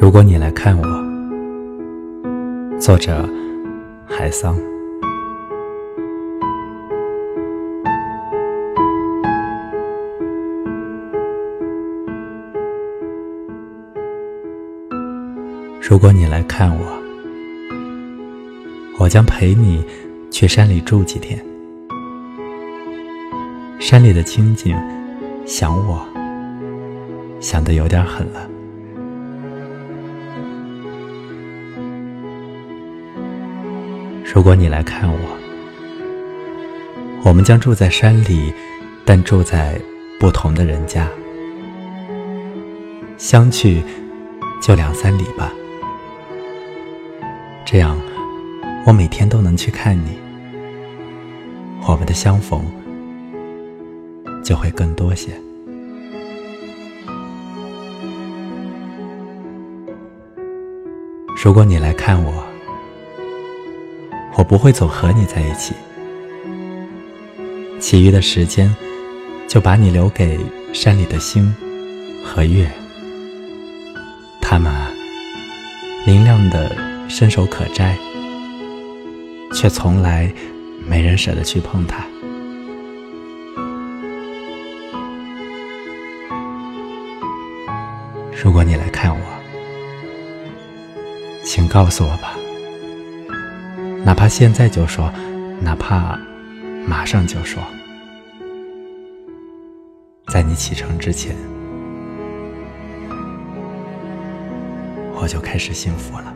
如果你来看我，作者海桑。如果你来看我，我将陪你去山里住几天。山里的清静，想我，想的有点狠了。如果你来看我，我们将住在山里，但住在不同的人家，相去就两三里吧。这样，我每天都能去看你，我们的相逢就会更多些。如果你来看我。我不会总和你在一起，其余的时间就把你留给山里的星和月。它们啊明亮的伸手可摘，却从来没人舍得去碰它。如果你来看我，请告诉我吧。哪怕现在就说，哪怕马上就说，在你启程之前，我就开始幸福了。